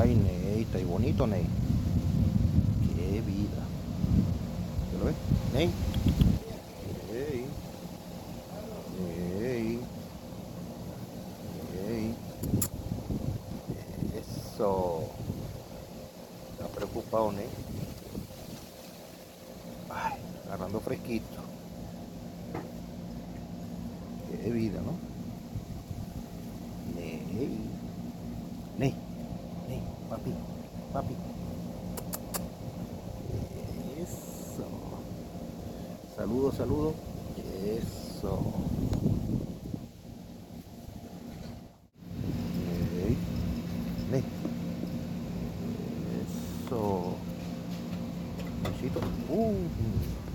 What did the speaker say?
Ay, Ney, está bonito, Ney. Qué vida. ¿Lo ves? Ney. Ey. Ey. Ey. Eso. Está preocupado, Ney. Ay, agarrando fresquito. Qué vida, ¿no? Ney. Ney papi, papi. Eso. Saludo, saludo. Eso. Okay. Eso. Besito. Uh.